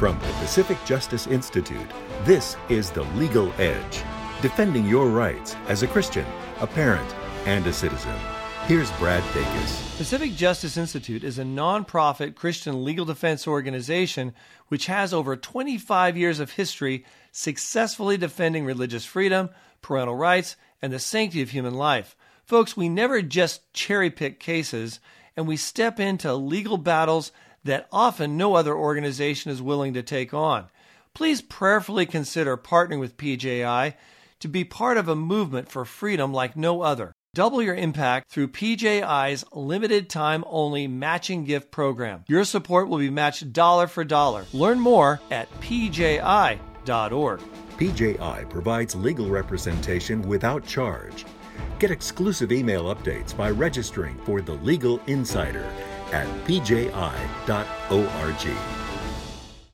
From the Pacific Justice Institute, this is The Legal Edge, defending your rights as a Christian, a parent, and a citizen. Here's Brad Dacus. Pacific Justice Institute is a nonprofit Christian legal defense organization which has over 25 years of history successfully defending religious freedom, parental rights, and the sanctity of human life. Folks, we never just cherry pick cases, and we step into legal battles that often no other organization is willing to take on. Please prayerfully consider partnering with PJI to be part of a movement for freedom like no other. Double your impact through PJI's limited time only matching gift program. Your support will be matched dollar for dollar. Learn more at pji.org. PJI provides legal representation without charge. Get exclusive email updates by registering for the Legal Insider at pji.org.